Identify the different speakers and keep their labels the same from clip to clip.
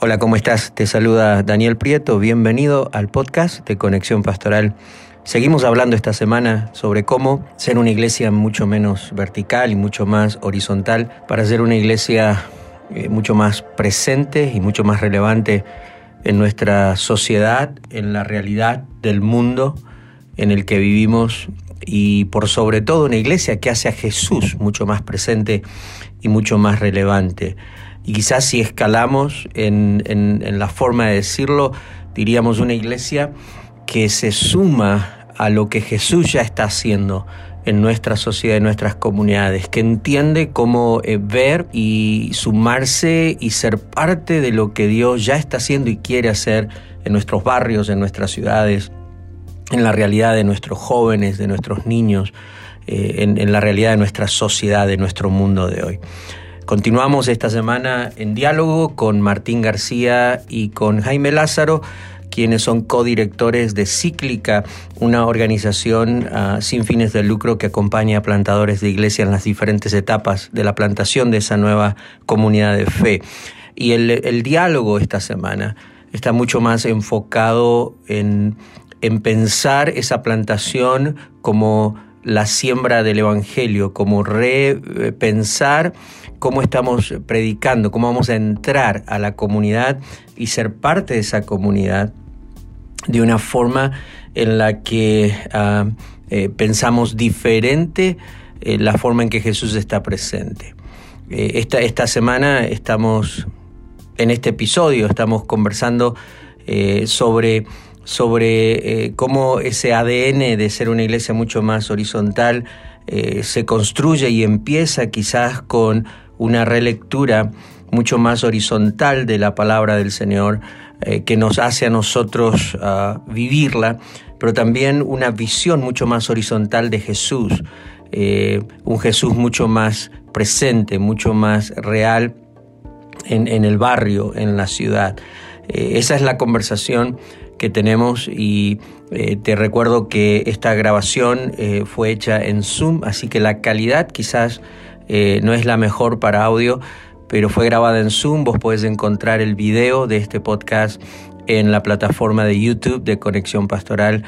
Speaker 1: Hola, ¿cómo estás? Te saluda Daniel Prieto. Bienvenido al podcast de Conexión Pastoral. Seguimos hablando esta semana sobre cómo ser una iglesia mucho menos vertical y mucho más horizontal para ser una iglesia eh, mucho más presente y mucho más relevante en nuestra sociedad, en la realidad del mundo en el que vivimos y por sobre todo una iglesia que hace a Jesús mucho más presente y mucho más relevante. Y quizás si escalamos en, la forma de decirlo, diríamos una iglesia que se suma a lo que Jesús ya está haciendo en nuestra sociedad, en nuestras comunidades, que entiende cómo eh, ver y sumarse y ser parte de lo que Dios ya está haciendo y quiere hacer en nuestros barrios, en nuestras ciudades, en la realidad de nuestros jóvenes, de nuestros niños, eh, en la realidad de nuestra sociedad, de nuestro mundo de hoy. Continuamos esta semana en diálogo con Martín García y con Jaime Lázaro, quienes son codirectores de Cíclica, una organización ah, sin fines de lucro que acompaña a plantadores de iglesia en las diferentes etapas de la plantación de esa nueva comunidad de fe. Y el, diálogo esta semana está mucho más enfocado en, en pensar esa plantación como la siembra del Evangelio, como repensar cómo estamos predicando, cómo vamos a entrar a la comunidad y ser parte de esa comunidad de una forma en la que ah, eh, pensamos diferente eh, la forma en que Jesús está presente. Eh, esta, esta semana estamos, en este episodio, estamos conversando sobre sobre eh, cómo ese ADN de ser una iglesia mucho más horizontal eh, se construye y empieza quizás con una relectura mucho más horizontal de la palabra del Señor eh, que nos hace a nosotros ah, vivirla, pero también una visión mucho más horizontal de Jesús, un Jesús mucho más presente, mucho más real en, en el barrio, en la ciudad. esa es la conversación que tenemos y eh, te recuerdo que esta grabación eh, fue hecha en Zoom, así que la calidad quizás eh, no es la mejor para audio, pero fue grabada en Zoom. Vos podés encontrar el video de este podcast en la plataforma de YouTube de Conexión Pastoral.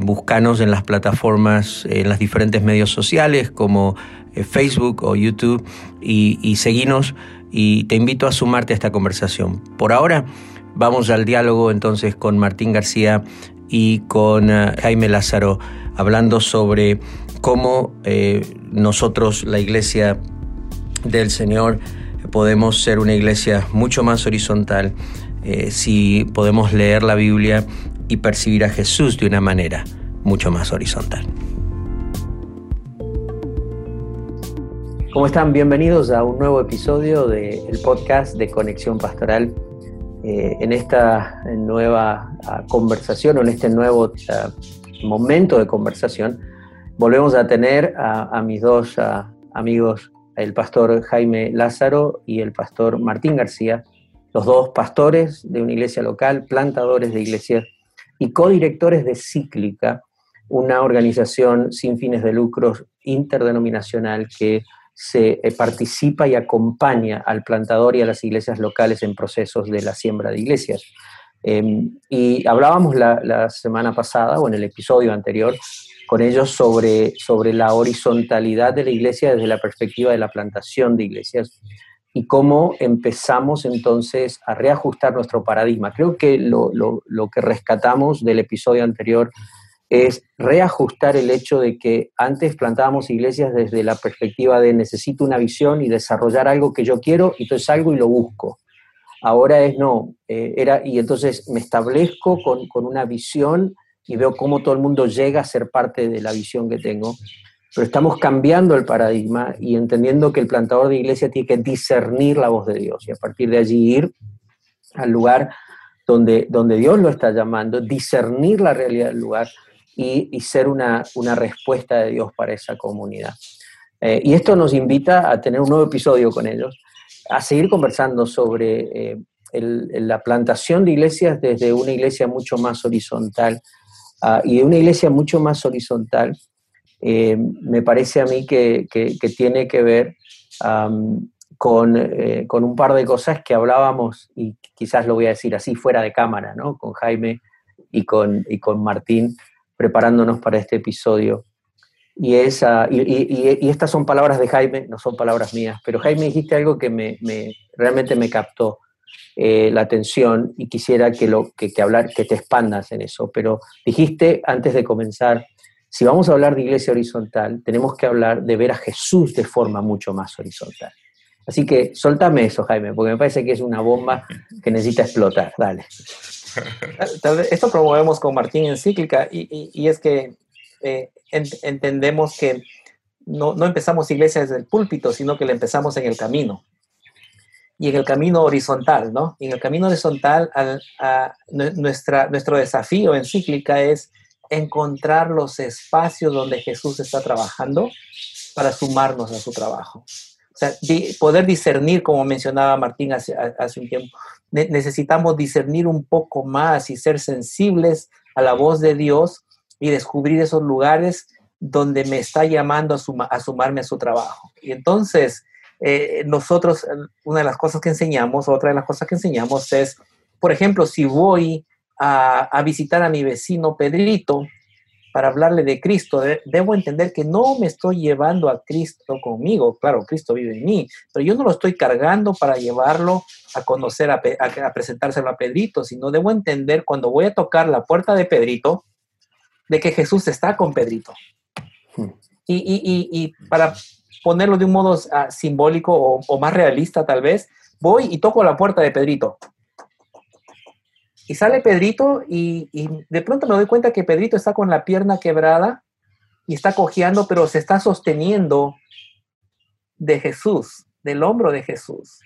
Speaker 1: búscanos en las plataformas, en los diferentes medios sociales como Facebook o YouTube y, y seguinos y te invito a sumarte a esta conversación. Por ahora, Vamos al diálogo entonces con Martín García y con eh, Jaime Lázaro, hablando sobre cómo eh, nosotros, la iglesia del Señor, podemos ser una iglesia mucho más horizontal eh, si podemos leer la Biblia y percibir a Jesús de una manera mucho más horizontal. ¿Cómo están? Bienvenidos a un nuevo episodio del podcast de Conexión Pastoral eh, en esta nueva ah, conversación o en este nuevo ah, momento de conversación, volvemos a tener a, mis dos ah, amigos, el pastor Jaime Lázaro y el pastor Martín García, los dos pastores de una iglesia local, plantadores de iglesias y codirectores de Cíclica, una organización sin fines de lucros interdenominacional que se eh, participa y acompaña al plantador y a las iglesias locales en procesos de la siembra de iglesias. Em, y hablábamos la, semana pasada o en el episodio anterior con ellos sobre, sobre la horizontalidad de la iglesia desde la perspectiva de la plantación de iglesias y cómo empezamos entonces a reajustar nuestro paradigma. Creo que lo, lo que rescatamos del episodio anterior es reajustar el hecho de que antes plantábamos iglesias desde la perspectiva de necesito una visión y desarrollar algo que yo quiero, y entonces salgo y lo busco. Ahora es no, eh, era, y entonces me establezco con, con, una visión y veo cómo todo el mundo llega a ser parte de la visión que tengo. Pero estamos cambiando el paradigma y entendiendo que el plantador de iglesia tiene que discernir la voz de Dios y a partir de allí ir al lugar donde, donde Dios lo está llamando, discernir la realidad del lugar y, ser una, respuesta de Dios para esa comunidad. Eh, y esto nos invita a tener un nuevo episodio con ellos, a seguir conversando sobre eh, la plantación de iglesias desde una iglesia mucho más horizontal. Ah, y de una iglesia mucho más horizontal, eh, me parece a mí que, tiene que ver con, con, un par de cosas que hablábamos, y quizás lo voy a decir así fuera de cámara, ¿no? Con Jaime y con, y con Martín, preparándonos para este episodio. Y, esa, y, estas son palabras de Jaime, no son palabras mías, pero Jaime dijiste algo que me, me realmente me captó eh, la atención y quisiera que, lo, que, que, hablar, que te expandas en eso. Pero dijiste antes de comenzar, si vamos a hablar de iglesia horizontal, tenemos que hablar de ver a Jesús de forma mucho más horizontal. Así que soltame eso, Jaime, porque me parece que es una bomba que necesita explotar. Dale.
Speaker 2: Esto promovemos con Martín en Cíclica y, y, es que eh, entendemos que no, no, empezamos iglesia desde el púlpito, sino que la empezamos en el camino. Y en el camino horizontal, ¿no? En el camino horizontal, a, nuestra, nuestro desafío en Cíclica es encontrar los espacios donde Jesús está trabajando para sumarnos a su trabajo. O sea, poder discernir, como mencionaba Martín hace, un tiempo, necesitamos discernir un poco más y ser sensibles a la voz de Dios y descubrir esos lugares donde me está llamando a, sumarme a su trabajo. Y entonces, eh, nosotros, una de las cosas que enseñamos, otra de las cosas que enseñamos es, por ejemplo, si voy a visitar a mi vecino Pedrito, para hablarle de Cristo, debo entender que no me estoy llevando a Cristo conmigo. Claro, Cristo vive en mí, pero yo no lo estoy cargando para llevarlo a conocer, a, a, presentárselo a Pedrito, sino debo entender cuando voy a tocar la puerta de Pedrito, de que Jesús está con Pedrito. Hmm. Y, y, y, para ponerlo de un modo ah, simbólico o, o más realista tal vez, voy y toco la puerta de Pedrito. Y sale Pedrito y, de pronto me doy cuenta que Pedrito está con la pierna quebrada y está cojeando, pero se está sosteniendo de Jesús, del hombro de Jesús.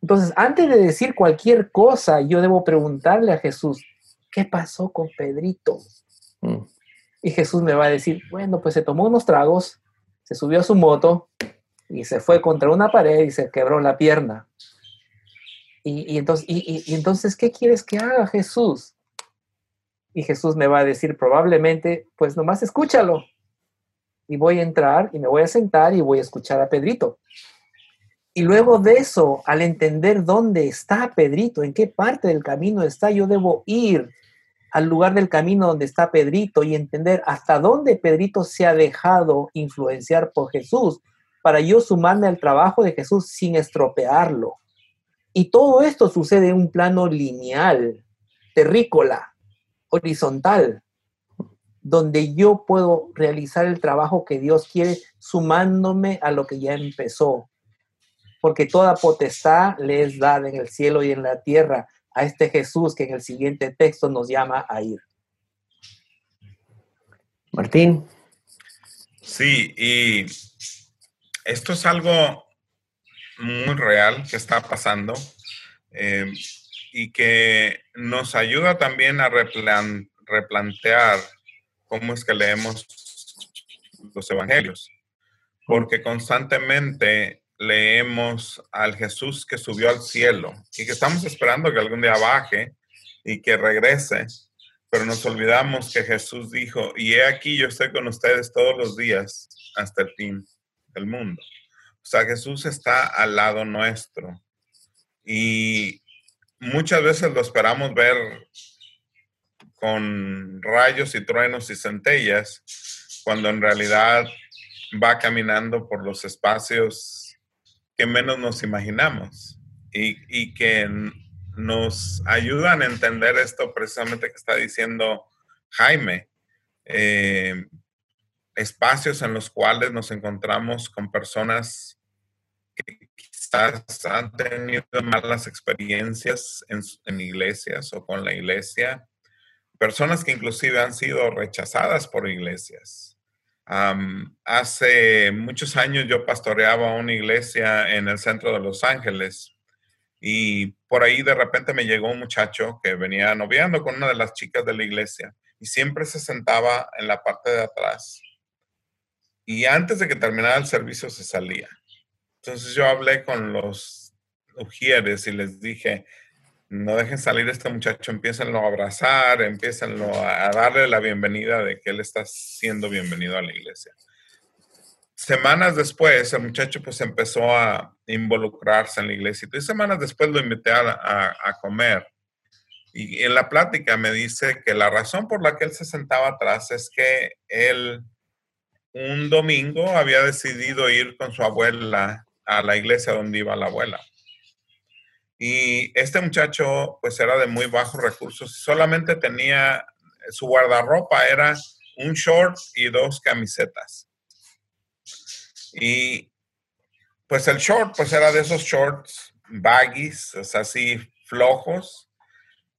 Speaker 2: Entonces, antes de decir cualquier cosa, yo debo preguntarle a Jesús, ¿qué pasó con Pedrito? Mm. Y Jesús me va a decir, bueno, pues se tomó unos tragos, se subió a su moto y se fue contra una pared y se quebró la pierna. Y, entonces, entonces, ¿qué quieres que haga Jesús? Y Jesús me va a decir probablemente, pues nomás escúchalo. Y voy a entrar y me voy a sentar y voy a escuchar a Pedrito. Y luego de eso, al entender dónde está Pedrito, en qué parte del camino está, yo debo ir al lugar del camino donde está Pedrito y entender hasta dónde Pedrito se ha dejado influenciar por Jesús para yo sumarme al trabajo de Jesús sin estropearlo. Y todo esto sucede en un plano lineal, terrícola, horizontal, donde yo puedo realizar el trabajo que Dios quiere sumándome a lo que ya empezó. Porque toda potestad le es dada en el cielo y en la tierra a este Jesús que en el siguiente texto nos llama a ir.
Speaker 1: Martín.
Speaker 3: Sí, y esto es algo muy real que está pasando eh, y que nos ayuda también a replantear cómo es que leemos los evangelios, porque constantemente leemos al Jesús que subió al cielo y que estamos esperando que algún día baje y que regrese, pero nos olvidamos que Jesús dijo, y he aquí yo estoy con ustedes todos los días hasta el fin del mundo. O sea, Jesús está al lado nuestro. Y muchas veces lo esperamos ver con rayos y truenos y centellas, cuando en realidad va caminando por los espacios que menos nos imaginamos y, y que nos ayudan a entender esto precisamente que está diciendo Jaime. Eh, espacios en los cuales nos encontramos con personas que quizás han tenido malas experiencias en, iglesias o con la iglesia, personas que inclusive han sido rechazadas por iglesias. hace muchos años yo pastoreaba una iglesia en el centro de Los Ángeles y por ahí de repente me llegó un muchacho que venía noviando con una de las chicas de la iglesia y siempre se sentaba en la parte de atrás y antes de que terminara el servicio se salía. Entonces yo hablé con los ujieres y les dije, no dejen salir a este muchacho, empiecenlo a abrazar, empiecenlo a, darle la bienvenida de que él está siendo bienvenido a la iglesia. semanas después, el muchacho pues empezó a involucrarse en la iglesia. Y semanas después lo invité a, comer. Y en la plática me dice que la razón por la que él se sentaba atrás es que él un domingo había decidido ir con su abuela a la iglesia donde iba la abuela. Y este muchacho pues era de muy bajos recursos, solamente tenía, su guardarropa era un short y dos camisetas. Y pues el short, pues era de esos shorts baggies, así flojos.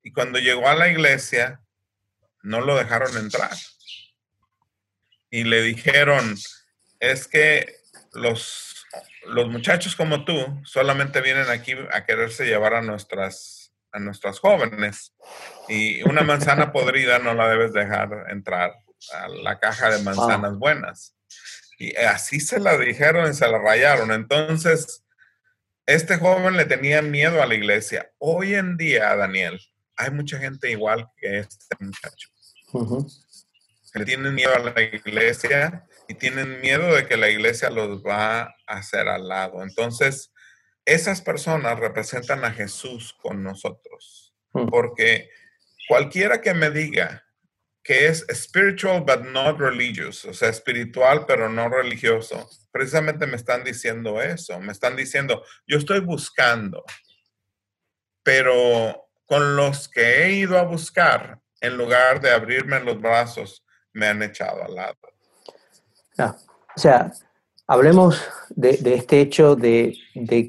Speaker 3: Y cuando llegó a la iglesia, no lo dejaron entrar. Y le dijeron, es que los, los muchachos como tú solamente vienen aquí a quererse llevar a nuestras, a nuestras jóvenes. Y una manzana podrida no la debes dejar entrar a la caja de manzanas buenas. Y así se la dijeron y se la rayaron. Entonces, este joven le tenía miedo a la iglesia. Hoy en día, Daniel, hay mucha gente igual que este muchacho. Le tienen miedo a la iglesia y tienen miedo de que la iglesia los va a hacer al lado. Entonces, esas personas representan a Jesús con nosotros. Porque cualquiera que me diga que es spiritual but not religious, o sea, espiritual pero no religioso. Precisamente me están diciendo eso, me están diciendo, yo estoy buscando, pero con los que he ido a buscar, en lugar de abrirme los brazos, me han echado al lado.
Speaker 1: o sea, hablemos de, este hecho de,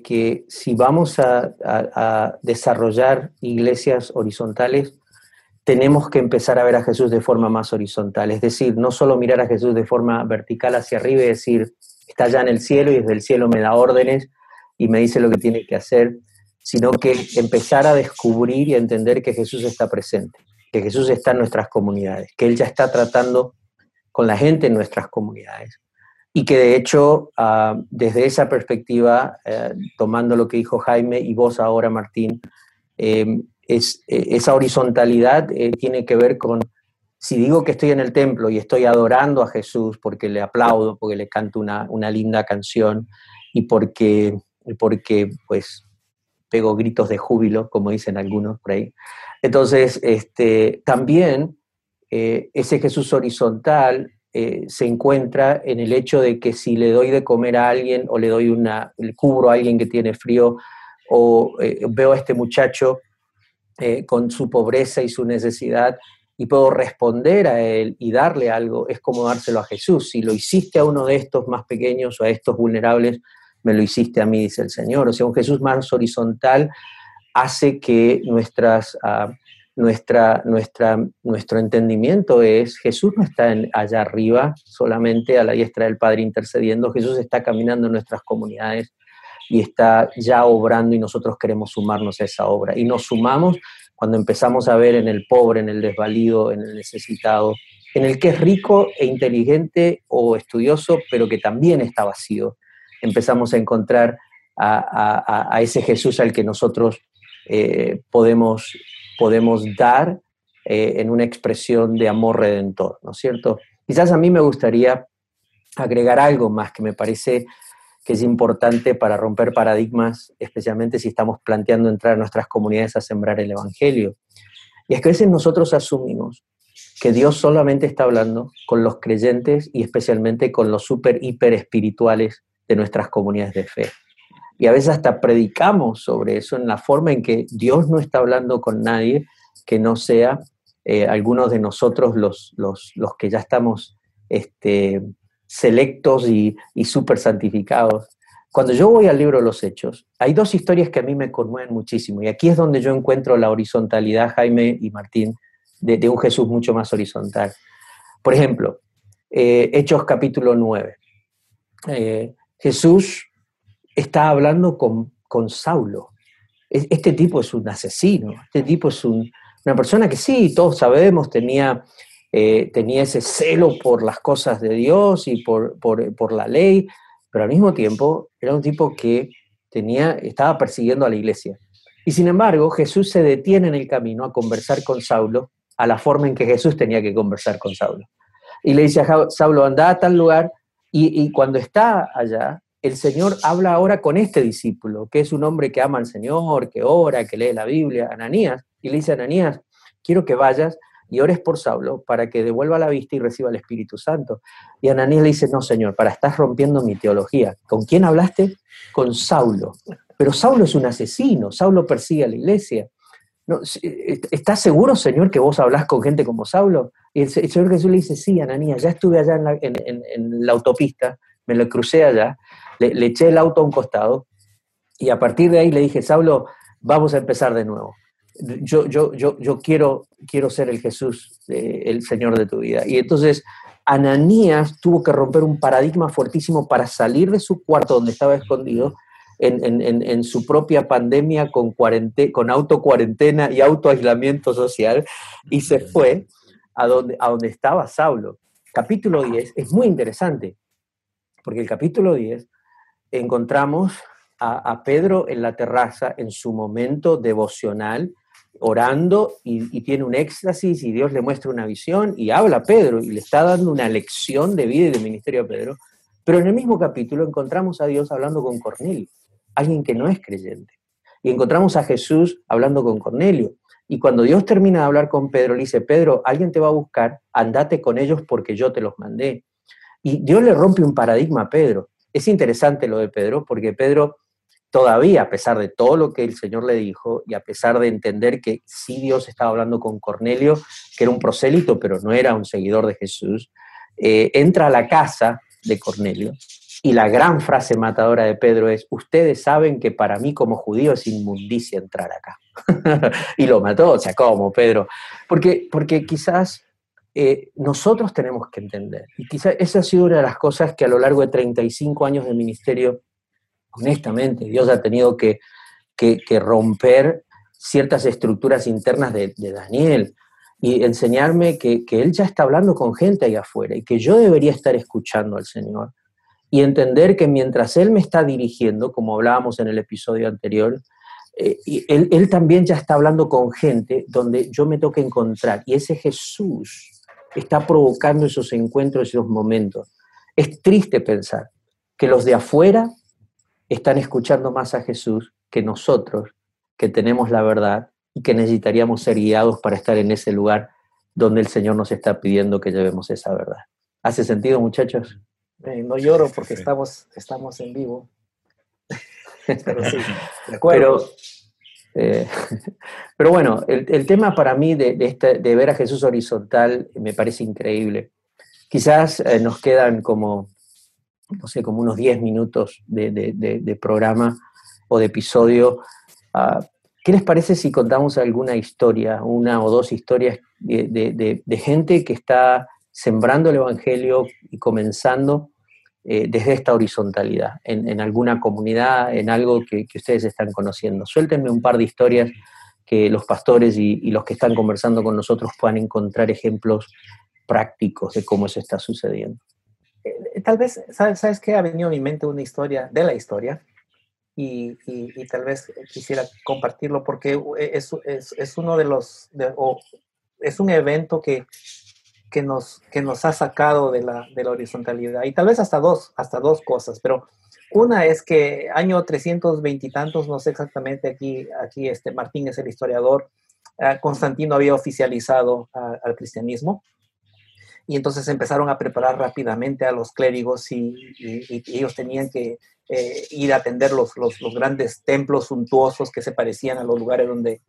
Speaker 1: que si vamos a desarrollar iglesias horizontales, tenemos que empezar a ver a Jesús de forma más horizontal, es decir, no solo mirar a Jesús de forma vertical hacia arriba y decir, está allá en el cielo y desde el cielo me da órdenes y me dice lo que tiene que hacer, sino que empezar a descubrir y a entender que Jesús está presente, que Jesús está en nuestras comunidades, que Él ya está tratando con la gente en nuestras comunidades. Y que de hecho, ah, desde esa perspectiva, eh, tomando lo que dijo Jaime y vos ahora, Martín, eh, eh, esa horizontalidad tiene que ver con, si digo que estoy en el templo y estoy adorando a Jesús porque le aplaudo, porque le canto una, linda canción y porque, porque pues pego gritos de júbilo, como dicen algunos por ahí. Entonces, este, también eh, ese Jesús horizontal se encuentra en el hecho de que si le doy de comer a alguien o le doy una, cubro a alguien que tiene frío o veo a este muchacho eh, con su pobreza y su necesidad y puedo responder a él y darle algo, es como dárselo a Jesús. Si lo hiciste a uno de estos más pequeños o a estos vulnerables, me lo hiciste a mí, dice el Señor. O sea, un Jesús más horizontal hace que nuestras, ah, nuestra, nuestra, nuestro entendimiento es, Jesús no está allá arriba solamente a la diestra del Padre intercediendo, Jesús está caminando en nuestras comunidades y está ya obrando y nosotros queremos sumarnos a esa obra. Y nos sumamos cuando empezamos a ver en el pobre, en el desvalido, en el necesitado, en el que es rico e inteligente o estudioso, pero que también está vacío. Empezamos a encontrar a, ese Jesús al que nosotros eh, podemos, podemos dar eh, en una expresión de amor redentor, ¿no es cierto? Quizás a mí me gustaría agregar algo más que me parece que es importante para romper paradigmas, especialmente si estamos planteando entrar a nuestras comunidades a sembrar el Evangelio. Y es que a veces nosotros asumimos que Dios solamente está hablando con los creyentes y especialmente con los super, hiper espirituales de nuestras comunidades de fe. Y a veces hasta predicamos sobre eso en la forma en que Dios no está hablando con nadie que no sea eh, algunos de nosotros los, los, los que ya estamos este, selectos y, y súper santificados. Cuando yo voy al libro de los Hechos, hay dos historias que a mí me conmueven muchísimo y aquí es donde yo encuentro la horizontalidad, Jaime y Martín, de, un Jesús mucho más horizontal. Por ejemplo, eh, Hechos capítulo 9. Eh, Jesús está hablando con, con Saulo. Este tipo es un asesino, este tipo es una persona que sí, todos sabemos, tenía eh, tenía ese celo por las cosas de Dios y por, por, la ley, pero al mismo tiempo era un tipo que tenía, estaba persiguiendo a la iglesia. Y sin embargo, Jesús se detiene en el camino a conversar con Saulo a la forma en que Jesús tenía que conversar con Saulo. Y le dice a Saulo, anda a tal lugar Y, cuando está allá, el Señor habla ahora con este discípulo, que es un hombre que ama al Señor, que ora, que lee la Biblia, Ananías, y le dice Ananías, quiero que vayas y ores por Saulo para que devuelva la vista y reciba el Espíritu Santo. Y Ananías le dice, no, Señor, para estás rompiendo mi teología. ¿Con quién hablaste? Con Saulo. Pero Saulo es un asesino, Saulo persigue a la iglesia. No, eh, ¿Estás seguro, Señor, que vos hablás con gente como Saulo? Y el, Señor Jesús le dice, sí, Ananías, ya estuve allá en la, autopista, me lo crucé allá, le, eché el auto a un costado y a partir de ahí le dije, Saulo, vamos a empezar de nuevo. Yo, yo, yo, yo quiero, quiero ser el Jesús, el Señor de tu vida. Y entonces Ananías tuvo que romper un paradigma fuertísimo para salir de su cuarto donde estaba escondido en, su propia pandemia con, con autocuarentena y autoaislamiento social y se fue a donde, a donde estaba Saulo. Capítulo 10 es muy interesante, porque el capítulo 10 encontramos a, Pedro en la terraza en su momento devocional, orando y, y, tiene un éxtasis y Dios le muestra una visión y habla a Pedro y le está dando una lección de vida y de ministerio a Pedro. Pero en el mismo capítulo encontramos a Dios hablando con Cornelio alguien que no es creyente. Y encontramos a Jesús hablando con Cornelio. Y cuando Dios termina de hablar con Pedro, le dice, Pedro, alguien te va a buscar, andate con ellos porque yo te los mandé. Y Dios le rompe un paradigma a Pedro. Es interesante lo de Pedro, porque Pedro todavía, a pesar de todo lo que el Señor le dijo, y a pesar de entender que sí Dios estaba hablando con Cornelio, que era un prosélito, pero no era un seguidor de Jesús, eh, entra a la casa de Cornelio y la gran frase matadora de Pedro es, ustedes saben que para mí como judío es inmundicia entrar acá. y lo mató, o sea, ¿cómo, Pedro? Porque, porque quizás eh, nosotros tenemos que entender, y quizás esa ha sido una de las cosas que a lo largo de 35 años de ministerio, honestamente, Dios ha tenido que, que, romper ciertas estructuras internas de, de Daniel y enseñarme que, que Él ya está hablando con gente ahí afuera y que yo debería estar escuchando al Señor y entender que mientras Él me está dirigiendo, como hablábamos en el episodio anterior, eh, él, también ya está hablando con gente donde yo me toca encontrar. Y ese Jesús está provocando esos encuentros, esos momentos. Es triste pensar que los de afuera están escuchando más a Jesús que nosotros, que tenemos la verdad y que necesitaríamos ser guiados para estar en ese lugar donde el Señor nos está pidiendo que llevemos esa verdad. ¿Hace sentido, muchachos?
Speaker 2: Eh, no lloro porque estamos, estamos en vivo.
Speaker 1: pero sí, eh, Pero, bueno, el, tema para mí de, este, de, ver a Jesús horizontal me parece increíble. Quizás eh, nos quedan como, no sé, como unos 10 minutos de, programa o de episodio. Ah, ¿Qué les parece si contamos alguna historia, una o dos historias de gente que está sembrando el Evangelio y comenzando eh, desde esta horizontalidad, en, alguna comunidad, en algo que, ustedes están conociendo. Suéltenme un par de historias que los pastores y, los que están conversando con nosotros puedan encontrar ejemplos prácticos de cómo eso está sucediendo.
Speaker 2: Eh, tal vez, ¿sabes, ¿sabes qué? Ha venido a mi mente una historia de la historia y, tal vez quisiera compartirlo porque es, es, uno de los, es un evento que que nos, que nos ha sacado de la, de la horizontalidad. Y tal vez hasta dos, hasta dos cosas, pero una es que año 320 y tantos, no sé exactamente, aquí, aquí este Martín es el historiador, eh, Constantino había oficializado al cristianismo y entonces empezaron a preparar rápidamente a los clérigos y, ellos tenían que eh, ir a atender los, los, grandes templos suntuosos que se parecían a los lugares donde,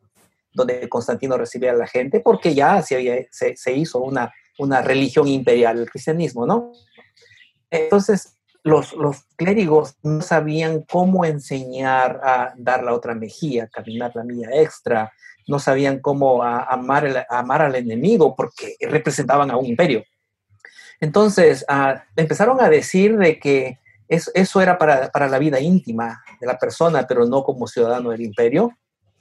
Speaker 2: donde Constantino recibía a la gente, porque ya se, había, se hizo una una religión imperial, el cristianismo, ¿no? Entonces, los, los, clérigos no sabían cómo enseñar a dar la otra mejilla, caminar la milla extra, no sabían cómo amar, amar al enemigo porque representaban a un imperio. Entonces, empezaron a decir de que eso, era para, la vida íntima de la persona, pero no como ciudadano del imperio.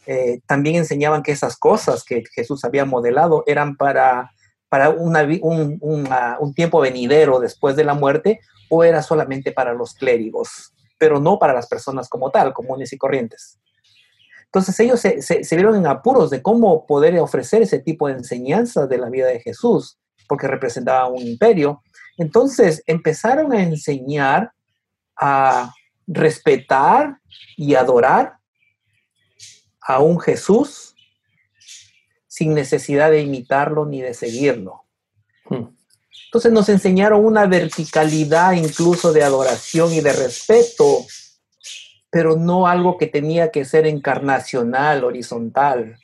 Speaker 2: Eh, también enseñaban que esas cosas que Jesús había modelado eran para para un, tiempo venidero después de la muerte o era solamente para los clérigos, pero no para las personas como tal, comunes y corrientes. Entonces ellos se, vieron en apuros de cómo poder ofrecer ese tipo de enseñanzas de la vida de Jesús, porque representaba un imperio, Entonces empezaron a enseñar a respetar y adorar a un Jesús sin necesidad de imitarlo ni de seguirlo. Hmm. Entonces nos enseñaron una verticalidad incluso de adoración y de respeto, pero no algo que tenía que ser encarnacional, horizontal,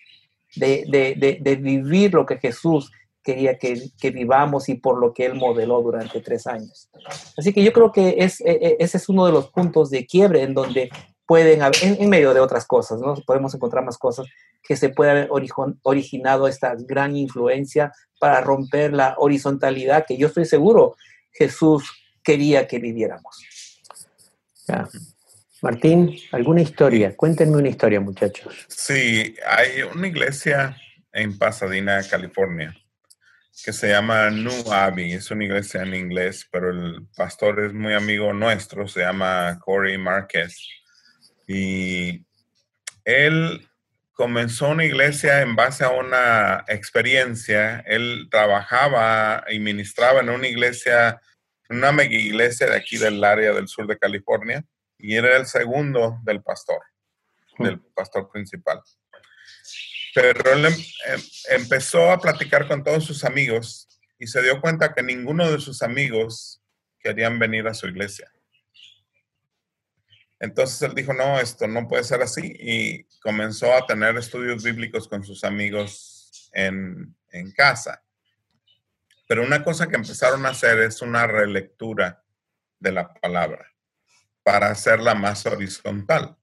Speaker 2: de, vivir lo que Jesús quería que, vivamos y por lo que él modeló durante tres años. Así que yo creo que es, e, e, ese es uno de los puntos de quiebre en donde pueden haber, en, medio de otras cosas, ¿no? Podemos encontrar más cosas que se puede haber originado esta gran influencia para romper la horizontalidad que yo estoy seguro Jesús quería que viviéramos.
Speaker 1: Martín, ¿alguna historia? Cuéntenme una historia, muchachos.
Speaker 3: Sí, hay una iglesia en Pasadena, California, que se llama New Abbey. Es una iglesia en inglés, pero el pastor es muy amigo nuestro, se llama Corey Márquez. Y él comenzó una iglesia en base a una experiencia. Él trabajaba y ministraba en una iglesia, una mega iglesia de aquí del área del sur de California, y era el segundo del pastor, del pastor principal. Pero él em, em, empezó a platicar con todos sus amigos y se dio cuenta que ninguno de sus amigos querían venir a su iglesia. Entonces él dijo, no, esto no puede ser así y comenzó a tener estudios bíblicos con sus amigos en, en casa. Pero una cosa que empezaron a hacer es una relectura de la palabra para hacerla más horizontal.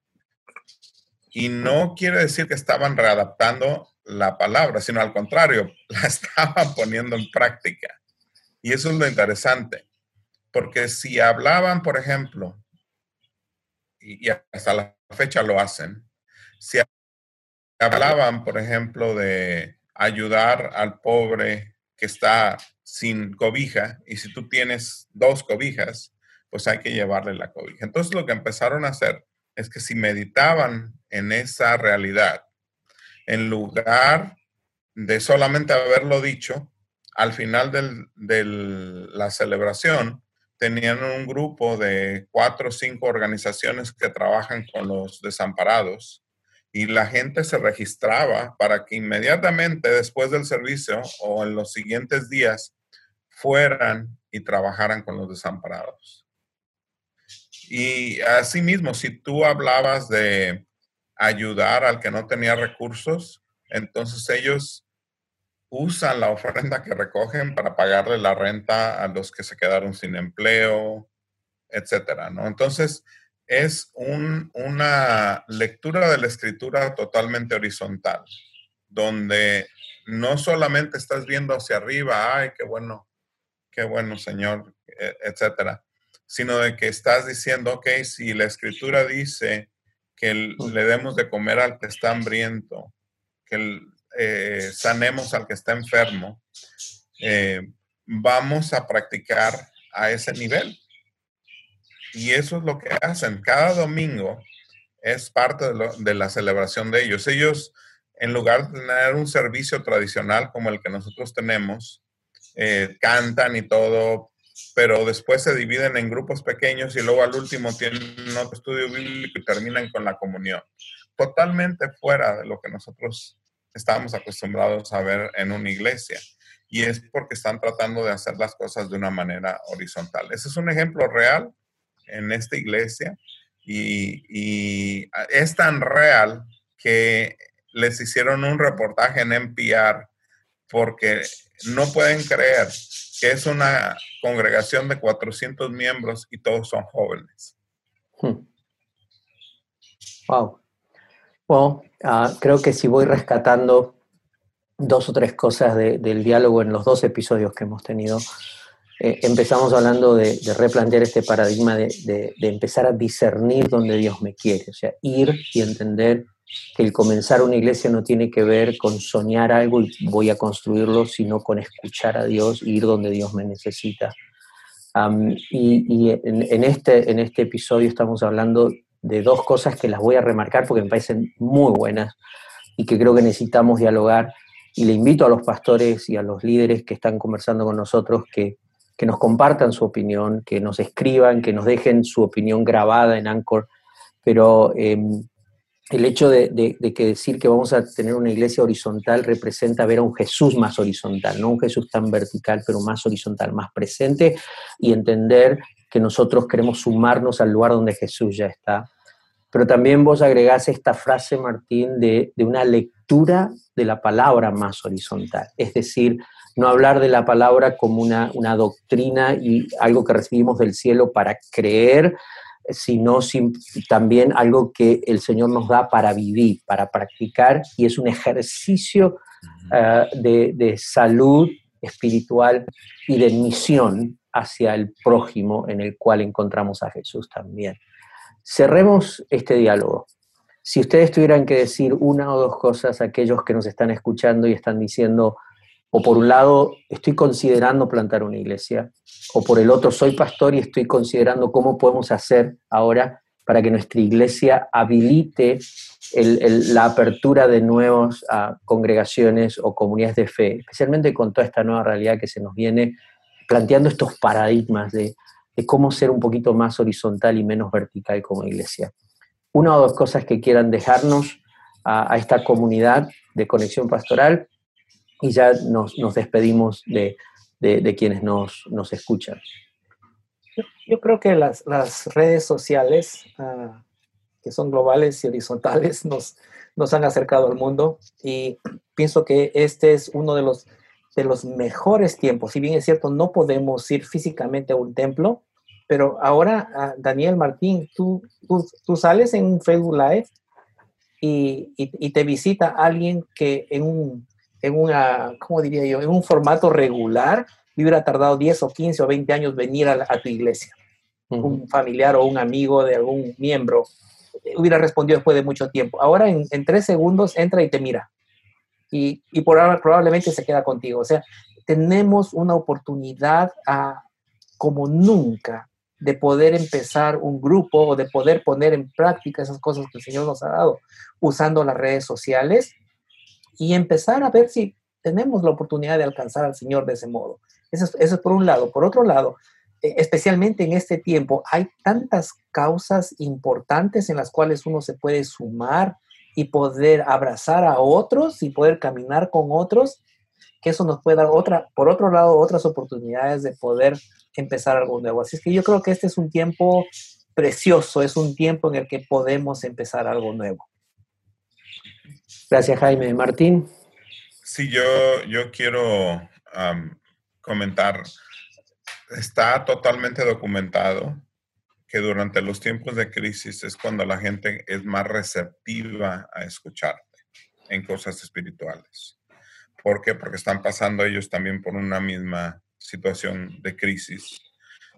Speaker 3: Y no quiere decir que estaban readaptando la palabra, sino al contrario, la estaban poniendo en práctica. Y eso es lo interesante, porque si hablaban, por ejemplo, y, hasta la fecha lo hacen. Si hablaban, por ejemplo, de ayudar al pobre que está sin cobija y si tú tienes dos cobijas, pues hay que llevarle la cobija. Entonces lo que empezaron a hacer es que si meditaban en esa realidad, en lugar de solamente haberlo dicho, al final de la celebración, tenían un grupo de cuatro o cinco organizaciones que trabajan con los desamparados y la gente se registraba para que inmediatamente después del servicio o en los siguientes días fueran y trabajaran con los desamparados. Y asimismo, si tú hablabas de ayudar al que no tenía recursos, entonces ellos usan la ofrenda que recogen para pagarle la renta a los que se quedaron sin empleo, etcétera, ¿no? Entonces, es una lectura de la escritura totalmente horizontal, donde no solamente estás viendo hacia arriba, ay, qué bueno, qué bueno, Señor, e, etcétera, sino de que estás diciendo, ok, si la escritura dice que le demos de comer al que está hambriento, que eh, sanemos al que está enfermo, eh, vamos a practicar a ese nivel. Y eso es lo que hacen. Cada domingo es parte de, la celebración de ellos. Ellos, en lugar de tener un servicio tradicional como el que nosotros tenemos, eh, cantan y todo, pero después se dividen en grupos pequeños y luego al último tienen otro estudio bíblico y terminan con la comunión. Totalmente fuera de lo que nosotros estábamos acostumbrados a ver en una iglesia. Y es porque están tratando de hacer las cosas de una manera horizontal. Ese es un ejemplo real en esta iglesia y, es tan real que les hicieron un reportaje en NPR porque no pueden creer que es una congregación de 400 miembros y todos son jóvenes. Hmm.
Speaker 1: Wow. Ah, creo que si voy rescatando dos o tres cosas del diálogo en los dos episodios que hemos tenido. Eh, empezamos hablando de, replantear este paradigma de, empezar a discernir donde Dios me quiere, o sea, ir y entender que el comenzar una iglesia no tiene que ver con soñar algo y voy a construirlo, sino con escuchar a Dios e ir donde Dios me necesita. y, en, este, en este episodio estamos hablando de dos cosas que las voy a remarcar porque me parecen muy buenas y que creo que necesitamos dialogar. Y le invito a los pastores y a los líderes que están conversando con nosotros que que nos compartan su opinión, que nos escriban, que nos dejen su opinión grabada en Anchor, pero em, el hecho de, que decir que vamos a tener una iglesia horizontal representa ver a un Jesús más horizontal, no un Jesús tan vertical, pero más horizontal, más presente y entender que nosotros queremos sumarnos al lugar donde Jesús ya está. Pero también vos agregás esta frase, Martín, de, de una lectura de la palabra más horizontal, es decir, no hablar de la palabra como una, una doctrina y algo que recibimos del cielo para creer, sino también algo que el Señor nos da para vivir, para practicar, y es un ejercicio ah, de, salud espiritual y de misión hacia el prójimo en el cual encontramos a Jesús también. Cerremos este diálogo. Si ustedes tuvieran que decir una o dos cosas a aquellos que nos están escuchando y están diciendo, o por un lado, estoy considerando plantar una iglesia, o por el otro, soy pastor y estoy considerando cómo podemos hacer ahora para que nuestra iglesia habilite la apertura de nuevas ah, congregaciones o comunidades de fe, especialmente con toda esta nueva realidad que se nos viene planteando estos paradigmas de, cómo ser un poquito más horizontal y menos vertical como iglesia. Una o dos cosas que quieran dejarnos a esta comunidad de conexión pastoral y ya nos, despedimos de, quienes nos, escuchan.
Speaker 2: Yo, creo que las, redes sociales, ah, que son globales y horizontales, nos, nos han acercado al mundo y pienso que este es uno de los, de los mejores tiempos. Si bien es cierto, no podemos ir físicamente a un templo, pero ahora, ah, Daniel Martín, tú, tú, sales en un Facebook Live y, y, te visita alguien que en un en una, ¿cómo diría yo? En un formato regular, hubiera tardado 10 o 15 o 20 años venir a, tu iglesia. Un familiar o un amigo de algún miembro eh, hubiera respondido después de mucho tiempo. Ahora en, tres segundos entra y te mira. Y, y por ahora probablemente se queda contigo. O sea, tenemos una oportunidad a, como nunca de poder empezar un grupo o de poder poner en práctica esas cosas que el Señor nos ha dado usando las redes sociales y empezar a ver si tenemos la oportunidad de alcanzar al Señor de ese modo. Eso es, por un lado. Por otro lado, e, especialmente en este tiempo, hay tantas causas importantes en las cuales uno se puede sumar y poder abrazar a otros y poder caminar con otros, que eso nos puede dar otra, por otro lado, otras oportunidades de poder empezar algo nuevo. Así es que yo creo que este es un tiempo precioso, es un tiempo en el que podemos empezar algo nuevo.
Speaker 1: Gracias, Jaime. Martín.
Speaker 3: Sí, yo, yo quiero comentar, está totalmente documentado que durante los tiempos de crisis es cuando la gente es más receptiva a escucharte en cosas espirituales. ¿Por qué? Porque están pasando ellos también por una misma situación de crisis.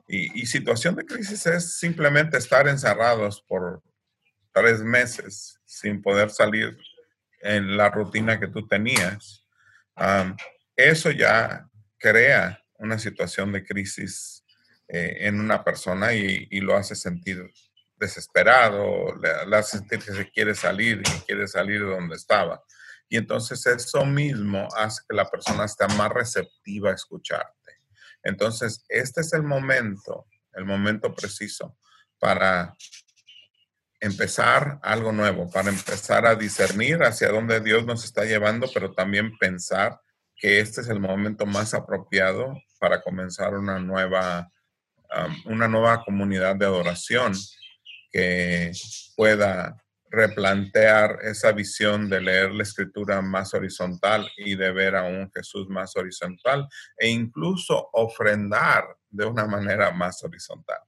Speaker 3: Y, y situación de crisis es simplemente estar encerrados por tres meses sin poder salir en la rutina que tú tenías, eso ya crea una situación de crisis eh, en una persona y, lo hace sentir desesperado, le, hace sentir que se quiere salir y quiere salir de donde estaba. Y entonces eso mismo hace que la persona esté más receptiva a escucharte. Entonces, este es el momento, el momento preciso para empezar algo nuevo, para empezar a discernir hacia dónde Dios nos está llevando, pero también pensar que este es el momento más apropiado para comenzar una nueva, una nueva comunidad de adoración que pueda replantear esa visión de leer la escritura más horizontal y de ver a un Jesús más horizontal e incluso ofrendar de una manera más horizontal.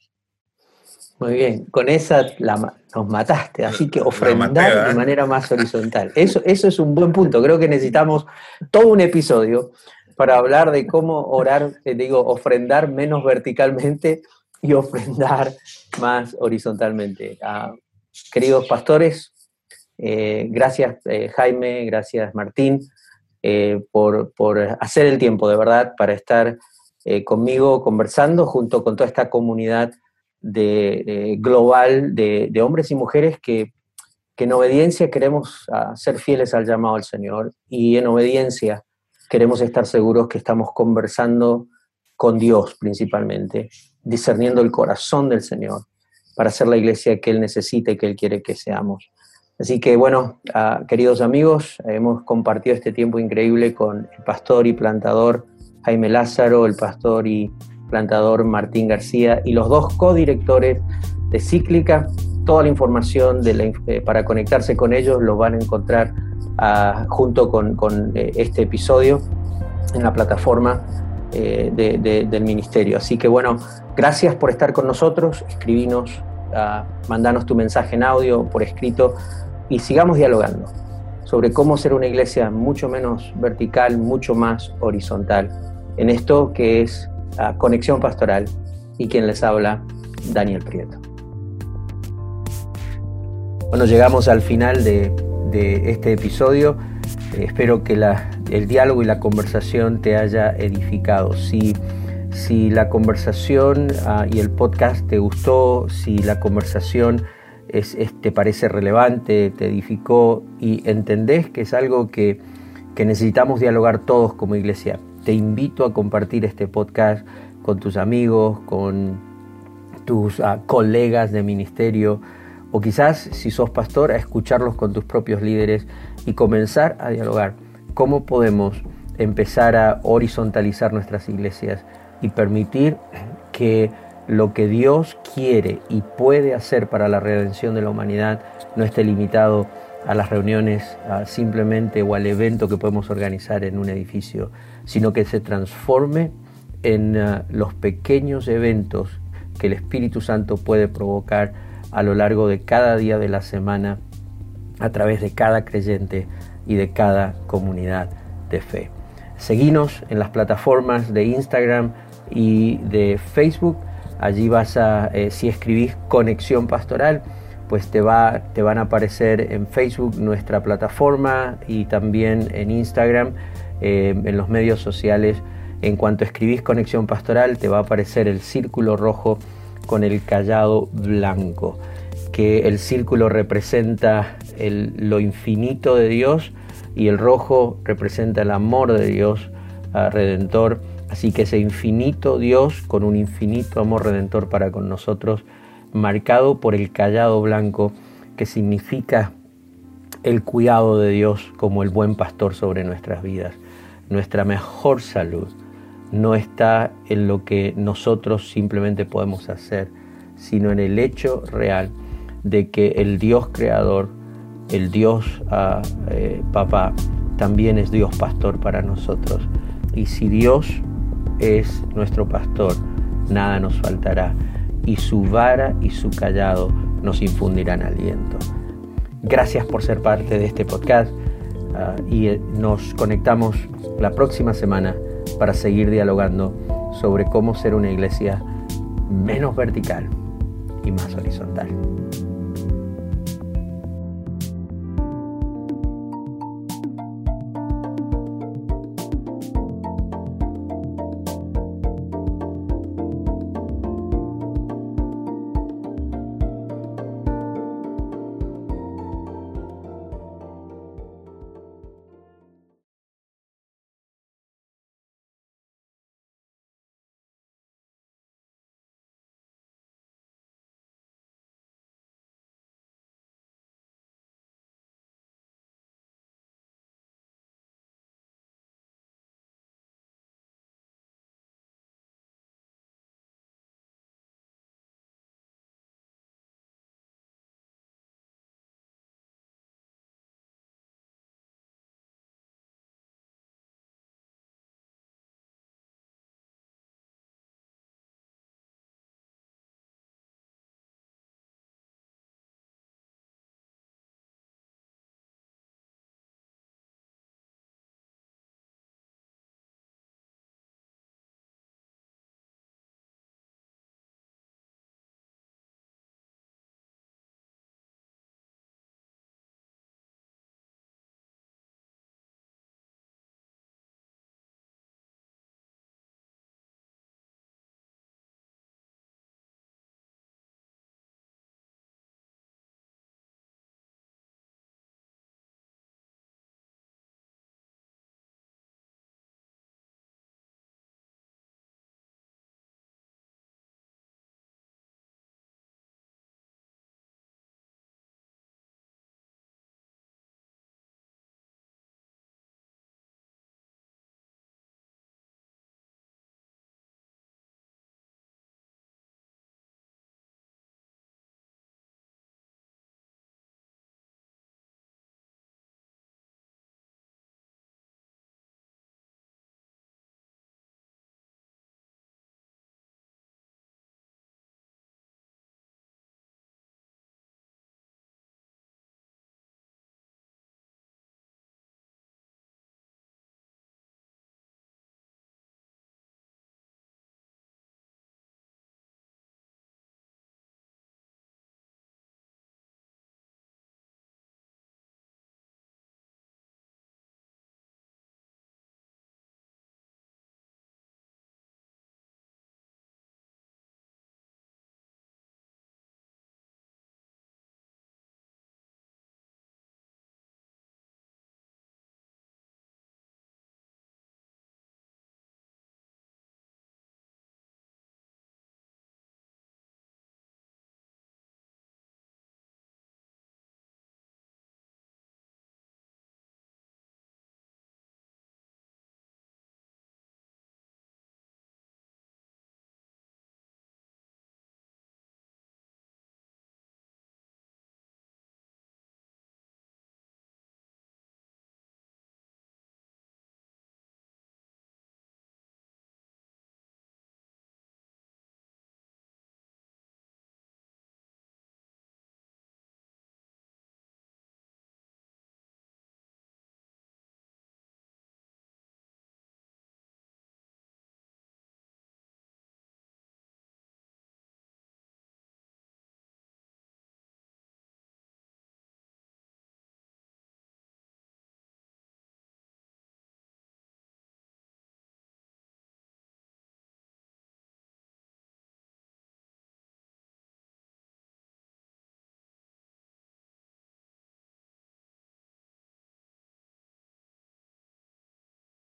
Speaker 1: Muy bien, con esa nos mataste, así que ofrendar de ¿eh? manera más horizontal. Eso, eso es un buen punto, creo que necesitamos todo un episodio para hablar de cómo orar, eh, digo, ofrendar menos verticalmente y ofrendar más horizontalmente. Ah, queridos pastores, eh, gracias Jaime, gracias Martín por, por, hacer el tiempo de verdad para estar conmigo conversando junto con toda esta comunidad de, global de, hombres y mujeres que, en obediencia queremos ah, ser fieles al llamado al Señor y en obediencia queremos estar seguros que estamos conversando con Dios principalmente, discerniendo el corazón del Señor para ser la iglesia que Él necesita y que Él quiere que seamos. Así que bueno, ah, queridos amigos, hemos compartido este tiempo increíble con el pastor y plantador Jaime Lázaro, el pastor y plantador Martín García y los dos codirectores de Cíclica. Toda la información eh, para conectarse con ellos lo van a encontrar ah, junto con, eh, este episodio en la plataforma eh, del ministerio. Así que bueno, gracias por estar con nosotros, escribinos, uh, mandanos tu mensaje en audio, por escrito, y sigamos dialogando sobre cómo ser una iglesia mucho menos vertical, mucho más horizontal, en esto que es uh, conexión pastoral y quien les habla, Daniel Prieto. Bueno, llegamos al final de, este episodio. Eh, espero que el diálogo y la conversación te haya edificado. Si, la conversación ah, y el podcast te gustó, si la conversación es, te parece relevante, te edificó y entendés que es algo que necesitamos dialogar todos como iglesia, te invito a compartir este podcast con tus amigos, con tus ah, colegas de ministerio o quizás si sos pastor a escucharlos con tus propios líderes y comenzar a dialogar. Cómo podemos empezar a horizontalizar nuestras iglesias y permitir que lo que Dios quiere y puede hacer para la redención de la humanidad no esté limitado a las reuniones simplemente o al evento que podemos organizar en un edificio, sino que se transforme en uh, los pequeños eventos que el Espíritu Santo puede provocar a lo largo de cada día de la semana a través de cada creyente y de cada comunidad de fe. Seguinos en las plataformas de Instagram y de Facebook. Allí vas a, eh, si escribís conexión pastoral, pues te, va, te van a aparecer en Facebook nuestra plataforma y también en Instagram, eh, en los medios sociales. En cuanto escribís conexión pastoral, te va a aparecer el círculo rojo con el callado blanco, que el círculo representa lo infinito de Dios y el rojo representa el amor de Dios ah, redentor. Así que ese infinito Dios con un infinito amor redentor para con nosotros, marcado por el callado blanco, que significa el cuidado de Dios como el buen pastor sobre nuestras vidas. Nuestra mejor salud no está en lo que nosotros simplemente podemos hacer, sino en el hecho real de que el Dios creador, el Dios ah, eh, papá, también es Dios pastor para nosotros. Y si Dios es nuestro pastor, nada nos faltará. Y su vara y su callado nos infundirán aliento. Gracias por ser parte de este podcast ah, y eh, nos conectamos la próxima semana para seguir dialogando sobre cómo ser una iglesia menos vertical y más horizontal.